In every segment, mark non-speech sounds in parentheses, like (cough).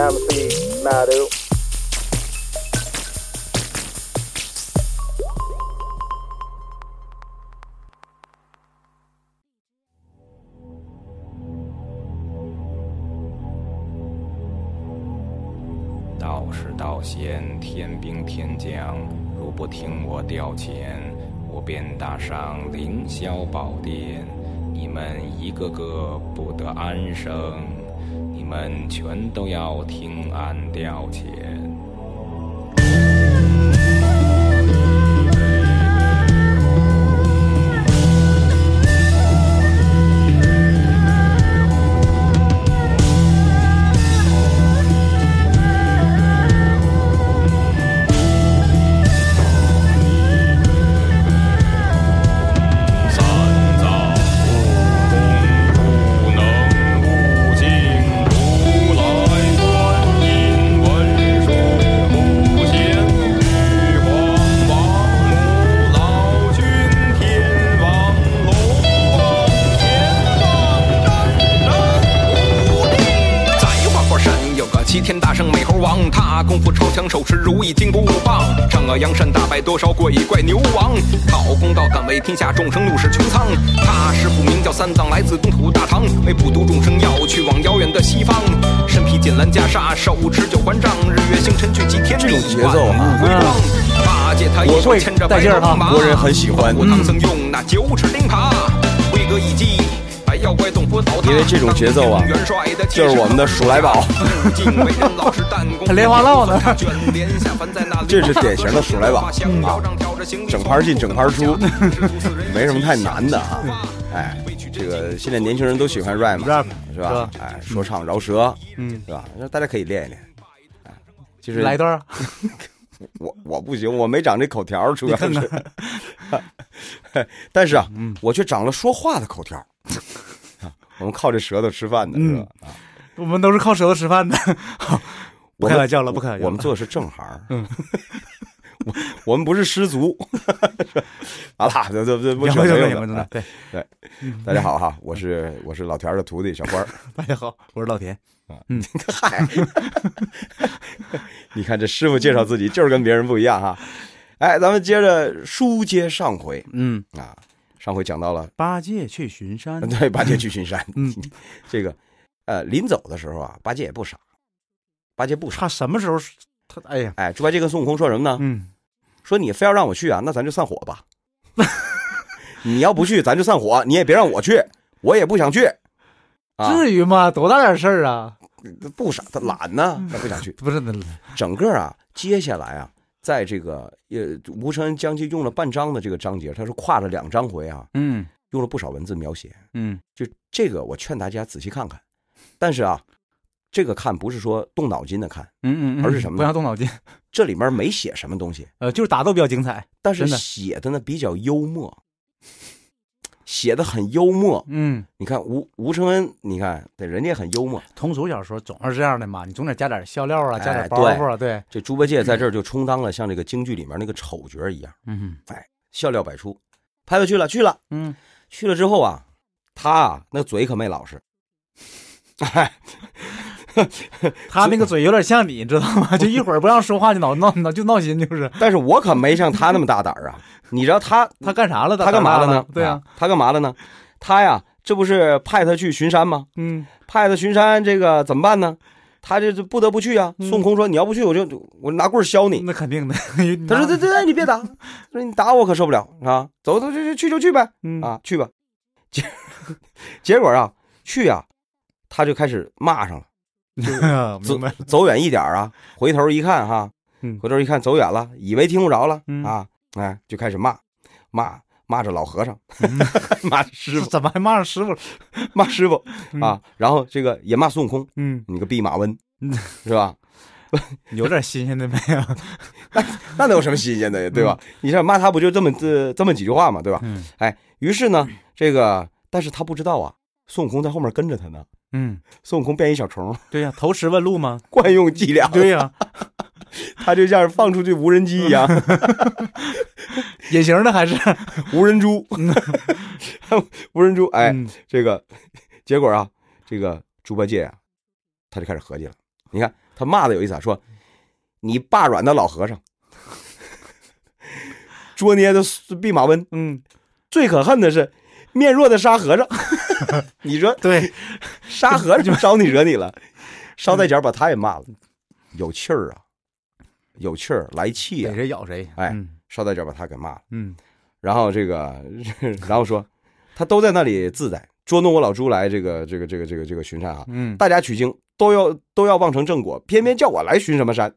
道士道仙天兵天将如不听我调遣我便打上凌霄宝殿你们一个个不得安生。你们全都要听俺调遣。手持如意金箍棒，上个阳山打败多少鬼怪牛王，讨公道敢为天下众生怒视穹苍。他师傅名叫三藏，来自东土大唐，为普度众生要去往遥远的西方。身披锦兰袈裟，手持九环杖，日月星辰聚集天地，这种节奏啊万物辉光。八戒他一手牵着白龙马，国人很喜欢我唐僧用那九齿钉耙，挥戈一击。因为这种节奏啊就是我们的鼠来宝莲花落呢 (laughs) 这是典型的鼠来宝香腰仗挑着行李整盘进整盘出，没什么太难的啊。哎，这个现在年轻人都喜欢 rap，rap，是吧？哎，说唱饶舌，嗯，是吧？那大家可以练一练。哎，其实来一段啊，(laughs) 我我不行，我没长这口条，主要是。(laughs) 但是啊，嗯我却长了说话的口条。啊我们靠这舌头吃饭的是吧？啊，我们都是靠舌头吃饭的。(laughs) 不开玩笑了，不开玩笑了。我们做的是正行。嗯，我 (laughs) 我们不是失足。(laughs) 好了，这这这不扯这个言归正传。对，对，大家好哈，我是我是老田的徒弟小花儿。大家好，我是老田。嗯嗨，你看这师傅介绍自己就是跟别人不一样哈。哎，咱们接着书接上回嗯，啊，上回讲到了八戒去巡山。(laughs) 对八戒去巡山，嗯，(laughs) 这个呃临走的时候啊，八戒也不傻，八戒不傻。他什么时候？他哎呀，哎，猪八戒跟孙悟空说什么呢？嗯，说你非要让我去啊，那咱就散伙吧。(laughs) 你要不去，咱就散伙。你也别让我去，我也不想去。啊，至于吗？多大点事儿啊？不傻，他懒呢，他不想去。不是那，整个啊，接下来啊，在这个呃，吴承恩将近用了半章的这个章节，他是跨了两章回啊，嗯用了不少文字描写。嗯就这个，我劝大家仔细看看。但是啊，这个看不是说动脑筋的看，嗯嗯，而是什么不要动脑筋。这里面没写什么东西，呃，就是打斗比较精彩。但是写的呢比较幽默，写的很幽默。嗯，你看吴吴承恩，你看对人家很幽默。通俗小说总是这样的嘛，你总得加点笑料啊，加点哎包袱啊，对，这猪八戒在这儿就充当了像这个京剧里面那个丑角一样，嗯哎笑料百出。拍了去了，去了，嗯，去了之后啊，他啊那嘴可没老实，哎，(laughs) (laughs) 他那个嘴有点像你，知道吗？(laughs) 就一会儿不让说话，就闹闹闹就闹心，就是但是我可没像他那么大胆儿啊！(laughs) 你知道他他干啥了？他干嘛了呢？对啊，，他干嘛了呢？他呀，这不是派他去巡山吗？嗯派他巡山，这个怎么办呢？他这这不得不去啊。嗯孙悟空说：“你要不去，我就我拿棍削你。那肯定的。”他说：“这这哎你别打，说你打我可受不了啊！走走，去去就去呗嗯啊，去吧。”结结果啊，去啊，他就开始骂上了。(laughs) 走。走远一点啊，回头一看哈，嗯回头一看走远了，以为听不着了、嗯啊，哎，就开始骂，骂骂着老和尚，嗯 (laughs) 骂着师傅，怎么还骂上师傅了？(laughs) 骂师傅啊，然后这个也骂孙悟空，嗯，你个弼马温嗯，是吧？有点新鲜的没有？那那能有什么新鲜的呀，对吧？你想骂他不就这么这这么几句话嘛，对吧？嗯哎，于是呢，这个但是他不知道啊，孙悟空在后面跟着他呢，嗯，孙悟空变一小虫，对呀，投石问路吗？(laughs) 惯用伎俩，对呀，(laughs) 他就像放出去无人机一样，(laughs) 隐形的还是。无人猪，无人猪。哎，嗯。这个结果啊，这个猪八戒啊，他就开始合计了。你看他骂的有意思啊，说你霸软的老和尚，捉捏的弼马温，嗯，最可恨的是面弱的沙和尚。(laughs) 你说 (laughs) 对，(laughs) 沙和尚就招你惹你了，捎带脚把他也骂了，有气儿啊，有气儿，来气逮啊，谁咬谁。哎嗯捎带脚把他给骂了。嗯然后这个，然后说他都在那里自在捉弄我老朱来这个这个这个这个这个巡山啊，嗯，大家取经都要都要望成正果，偏偏叫我来巡什么山？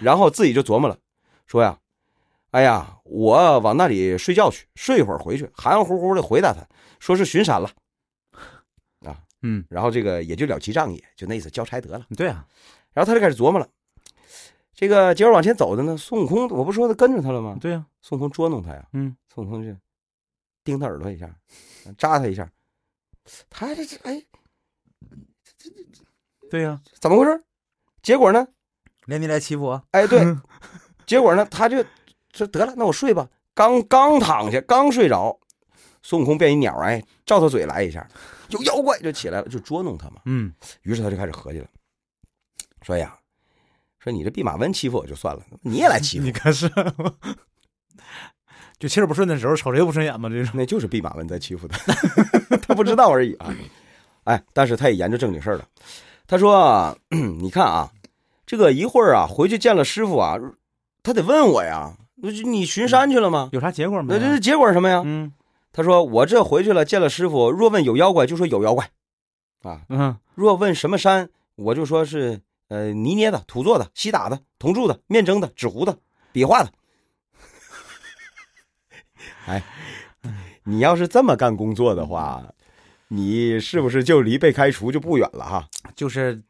然后自己就琢磨了，说呀，哎呀，我往那里睡觉去，睡一会儿回去，含含糊糊的回答他，说是巡山了，啊嗯，然后这个也就了其仗义，就那意思交差得了。对啊，然后他就开始琢磨了，这个结果往前走的呢，孙悟空，我不说他跟着他了吗？对呀，孙悟空捉弄他呀，嗯，孙悟空就盯他耳朵一下，扎他一下，他这这哎对呀，怎么回事？结果呢？连你来欺负我。哎，对，结果呢，他就说得了，那我睡吧。刚刚躺下，刚睡着，孙悟空变一鸟，哎，照他嘴来一下，有妖怪就起来了，就捉弄他嘛。嗯，于是他就开始合计了，说呀，说你这弼马温欺负我就算了，你也来欺负你我，可是，就气儿不顺的时候，瞅谁不顺眼嘛？这是。那就是弼马温在欺负他，(laughs) 他不知道而已啊。哎，但是他也研究正经事儿了。他说啊：“ (clears throat) 你看啊，这个一会儿啊，回去见了师傅啊，他得问我呀，你巡山去了吗？有啥结果没有？那这结果是什么呀？嗯他说我这回去了，见了师傅，若问有妖怪，就说有妖怪，啊，嗯若问什么山，我就说是呃泥捏的、土做的、锡打的、铜铸的、面蒸的、纸糊的、笔画的。哎，你要是这么干工作的话，你是不是就离被开除就不远了哈？就是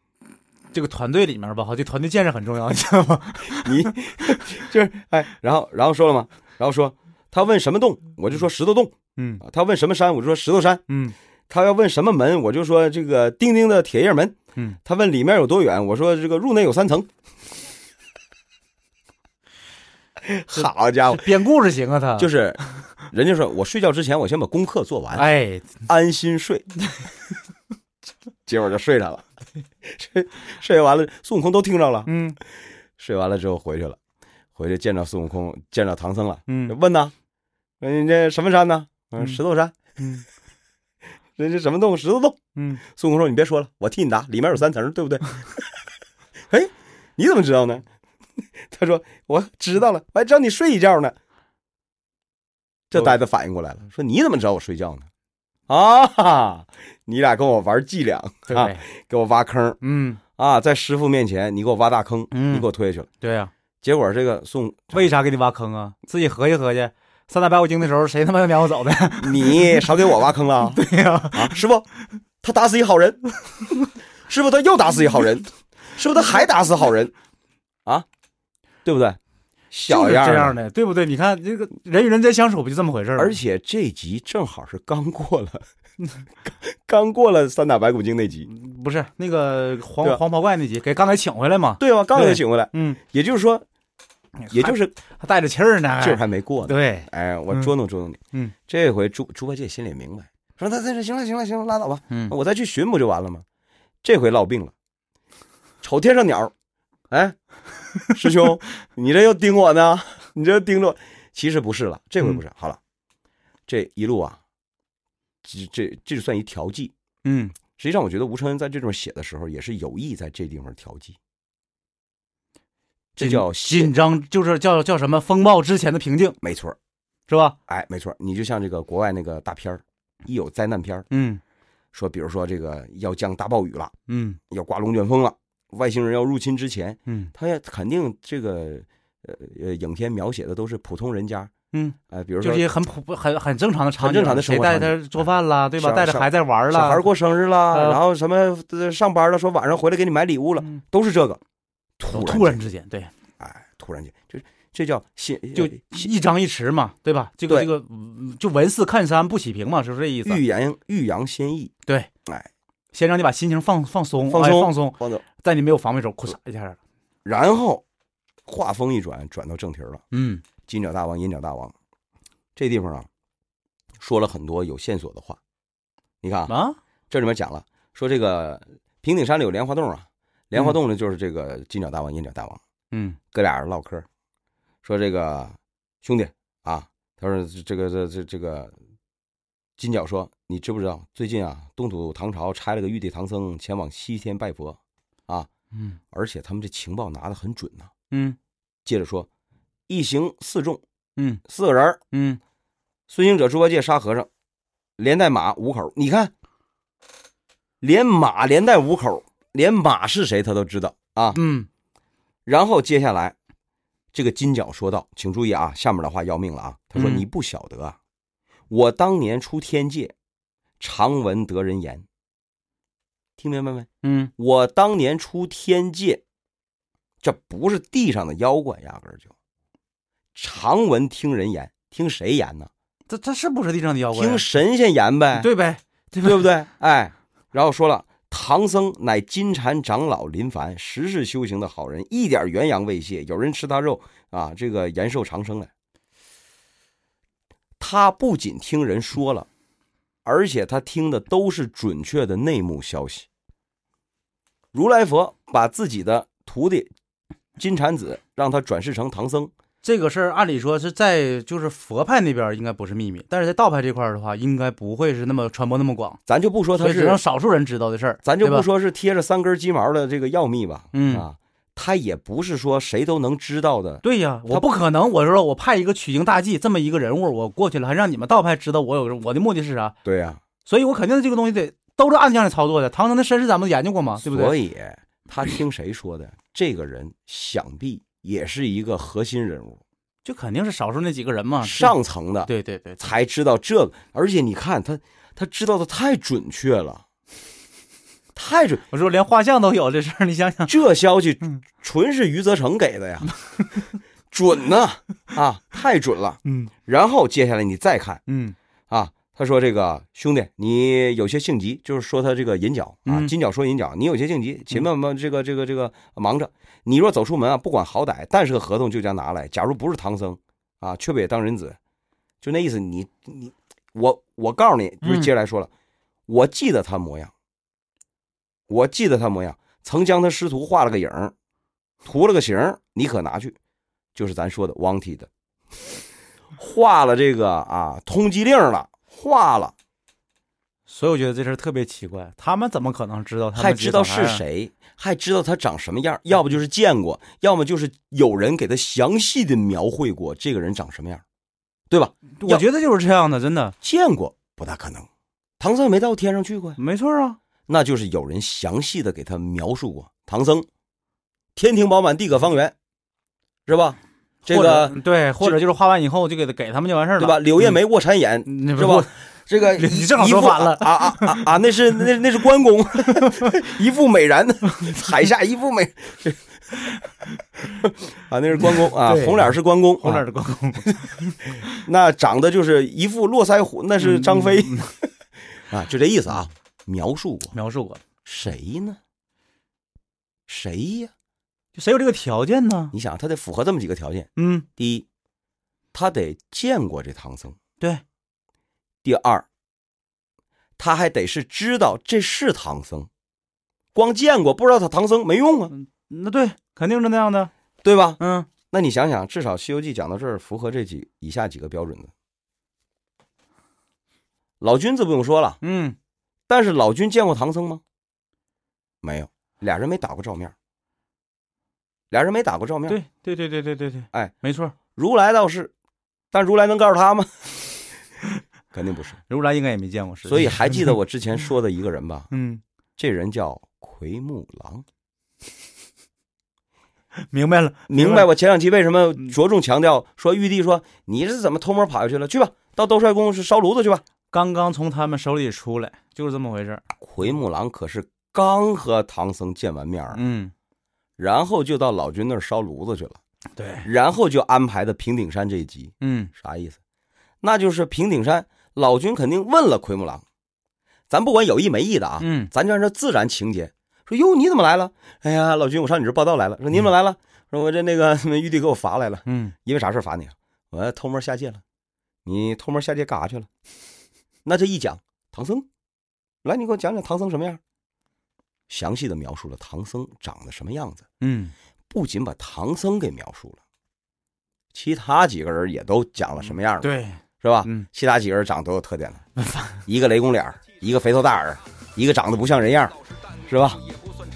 这个团队里面吧，哈，这团队建设很重要，你知道吗？(laughs) 你 (laughs) 就是哎，然后然后说了吗？然后说他问什么洞，我就说石头洞嗯啊；他问什么山，我就说石头山。嗯他要问什么门，我就说这个钉钉的铁叶门。嗯，他问里面有多远，我说这个入内有三层。(laughs) 好家伙，编故事行啊，他就是人家说我睡觉之前，我先把功课做完，哎，安心睡。结果就睡着了，(laughs) 睡睡完了，孙悟空都听着了。嗯 (laughs) 睡完了之后回去了，回去见着孙悟空，见着唐僧了，嗯问呐，你这什么山呢？嗯，嗯石头山。嗯 (laughs) 人这什么洞？石头洞。嗯，孙悟空说：“你别说了，我替你答，里面有三层，对不对？”哎，你怎么知道呢？他说：“我知道了，我还知道你睡一觉呢。”这呆子反应过来了，说：“你怎么知道我睡觉呢？”啊，(laughs) 你俩跟我玩伎俩，啊，对，给我挖坑嗯啊，在师傅面前你给我挖大坑，嗯你给我推下去了。对呀，结果这个宋，为啥给你挖坑啊？自己合计合计，三打白骨精的时候，谁他妈要撵我走的？(laughs) 你少给我挖坑了啊！(laughs) 对呀，啊，师傅，他打死一好人，师傅他又打死一好人，师傅他还打死好人，啊，对不对？小样儿这样的，对不对？你看这个人与人之间相处不就这么回事儿吗？而且这集正好是刚过了，刚 (laughs) 刚过了三打白骨精那集，不是那个黄黄袍怪那集，给刚才请回来嘛？对吧？刚给对请回来，嗯，也就是说，也就是还带着气儿呢，劲儿还没过呢。对，哎，我嗯捉弄捉弄你。嗯，这回猪猪八戒心里明白，说那那行了行了行了，拉倒吧，嗯我再去寻不就完了吗？这回落病了，瞅天上鸟，哎，(laughs) 师兄，你这又盯我呢？你这又盯着我？其实不是了，这回不是。好了，这一路啊，这这这就算一调剂。嗯，实际上，我觉得吴承恩在这种写的时候，也是有意在这地方调剂。这叫紧张，就是叫叫什么风暴之前的平静，没错，是吧？哎，没错。你就像这个国外那个大片儿，一有灾难片儿，嗯说比如说这个要降大暴雨了，嗯要刮龙卷风了，外星人要入侵之前，嗯。他也肯定这个呃呃，影片描写的都是普通人家，嗯，呃，比如说就是很普很很正常的场景，很正常的生谁带他做饭啦，对吧？带着孩子玩了，小孩过生日啦，呃。然后什么呃上班了，说晚上回来给你买礼物了，嗯。都是这个，突突然之间，对，哎，突然间。就是这叫心就呃一张一弛嘛，对吧？这个这个嗯就文似看山不起平嘛，是不是这意思？欲扬欲扬先抑，对，哎，先让你把心情放放松，放松哎放松，放松，在你没有防备的时候，哭嚓一下，然后话锋一转，转到正题了。嗯。金角大王、银角大王，这地方啊，说了很多有线索的话。你看啊，啊，这里面讲了，说这个平顶山里有莲花洞啊，莲花洞呢就是这个金角大王、银角大王，嗯。哥俩人唠嗑，说这个兄弟啊，他说这个这这这个金角说，你知不知道最近啊，东土唐朝差了个玉帝唐僧前往西天拜佛，啊嗯而且他们这情报拿的很准呐、嗯接着说，一行四众，嗯四个人儿嗯，孙行者、猪八戒、沙和尚，连带马五口。你看，连马连带五口，连马是谁他都知道啊。嗯然后接下来，这个金角说道：“请注意啊，下面的话要命了啊。”他说：“嗯你不晓得啊，我当年出天界，常闻得人言。听明白没？嗯我当年出天界，这不是地上的妖怪，压根儿就常闻听人言，听谁言呢？这这是不是地上的妖怪啊？听神仙言呗。对呗？对不对？哎，然后说了，唐僧乃金蝉长老林凡，十世修行的好人，一点元阳未泄，有人吃他肉啊，这个延寿长生来。他不仅听人说了，而且他听的都是准确的内幕消息。如来佛把自己的徒弟金蝉子让他转世成唐僧，这个事儿按理说是在就是佛派那边应该不是秘密，但是在道派这块儿的话，应该不会是那么传播那么广，咱就不说他是只让，少数人知道的事儿，咱就不说是贴着三根鸡毛的这个要密吧，嗯。啊，他也不是说谁都能知道的。对呀，我不可能，我说我派一个取经大计这么一个人物，我过去了，还让你们道派知道我有我的目的是啥？对呀、所以我肯定这个东西得都是暗箱里操作的。唐僧的身世咱们研究过吗？对不对？所以他听谁说的？这个人想必也是一个核心人物，就肯定是少数那几个人嘛。上层的对对对，才知道这个。而且你看他，他知道的太准确了，太准。我说连画像都有这事儿，你想想，这消息嗯纯是余则成给的呀，(laughs) 准呢啊，太准了。嗯然后接下来你再看嗯啊，他说这个兄弟，你有些性急，就是说他这个银角啊，嗯金角说银角，你有些性急，且慢慢这个这个这个忙着。你若走出门啊，不管好歹，但是个合同就将拿来。假如不是唐僧啊，却不也当人子，就那意思你。你我我告诉你，就是接下来说了，我记得他模样，我记得他模样，曾将他师徒画了个影儿涂了个形儿你可拿去，就是咱说的 wanted 的，画了这个啊通缉令了，画了。所以我觉得这事儿特别奇怪，他们怎么可能知道他们还知道？是谁，还知道他长什么样，要不就是见过，要么就是有人给他详细的描绘过这个人长什么样，对吧？我觉得就是这样的，真的见过不大可能，唐僧没到天上去过呀，没错啊。那就是有人详细的给他描述过唐僧，天庭饱满，地阁方圆，是吧？这个对，或者就是画完以后就给他给他们就完事儿了，对吧？柳叶眉卧蚕眼，嗯？是吧？这个 (laughs) 你一正好说反了啊啊啊啊！那是那那是关公，(laughs) 一副美髯，(laughs) 海下一副美啊，那是关公啊，红脸是关公，红脸是关公，那长得就是一副络腮胡，那是张飞啊，就这意思啊。描述过描述过，谁呢？谁呀？就谁有这个条件呢？你想，他得符合这么几个条件：嗯，第一，他得见过这唐僧；对，第二，他还得是知道这是唐僧，光见过不知道他唐僧没用啊，那对，肯定是那样的。对吧？嗯，那你想想，至少《西游记》讲到这儿，符合这几以下几个标准的。老君子不用说了，嗯，但是老君见过唐僧吗？没有，俩人没打过照面，俩人没打过照面。，对对对对对对对，哎，没错，如来倒是，但如来能告诉他吗？(laughs) 肯定不是。如来应该也没见过，所以还记得我之前说的一个人吧？(laughs) 嗯，这人叫奎木狼。(laughs) 明白了，明白我前两期为什么着重强调说玉帝说你是怎么偷摸跑下去了？去吧，到兜率宫是烧炉子去吧。刚刚从他们手里出来，就是这么回事儿。奎木狼可是刚和唐僧见完面儿，嗯，然后就到老君那儿烧炉子去了，对，然后就安排的平顶山这一集，嗯啥意思？那就是平顶山老君肯定问了奎木狼，咱不管有意没意的啊，嗯咱就按照自然情节说，哟，你怎么来了？哎呀，老君，我上你这报道来了。说你怎么来了？说我这那个 (laughs) 玉帝给我罚来了，嗯因为啥事儿罚你啊？我偷摸下界了，你偷摸下界干啥去了？那这一讲，唐僧，来，你给我讲讲唐僧什么样？详细的描述了唐僧长得什么样子，嗯不仅把唐僧给描述了，其他几个人也都讲了什么样的，对，是吧？嗯其他几个人长得都有特点了，(laughs) 一个雷公脸儿，一个肥头大耳，一个长得不像人样，是吧？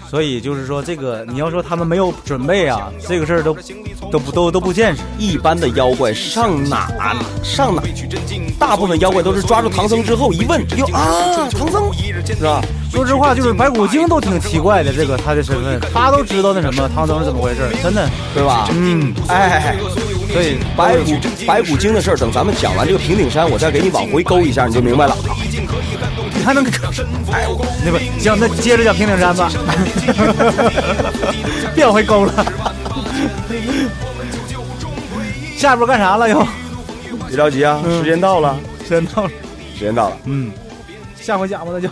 所以就是说这个你要说他们没有准备啊，这个事儿都都不都都不现实。一般的妖怪上哪上哪，大部分妖怪都是抓住唐僧之后一问，哟啊，唐僧是吧？说实话，就是白骨精都挺奇怪的，这个他的身份，他都知道那什么唐僧是怎么回事，真的。对吧？嗯，哎，所以白骨白骨精的事儿，等咱们讲完这个平顶山，我再给你往回勾一下，你就明白了。你还能，哎，那不行，那接着叫平顶山吧，(laughs) 别往回勾了。(laughs) 下一步干啥了又？别着急啊，时间到了，时间到了，时间到了。嗯，下回讲吧，那就。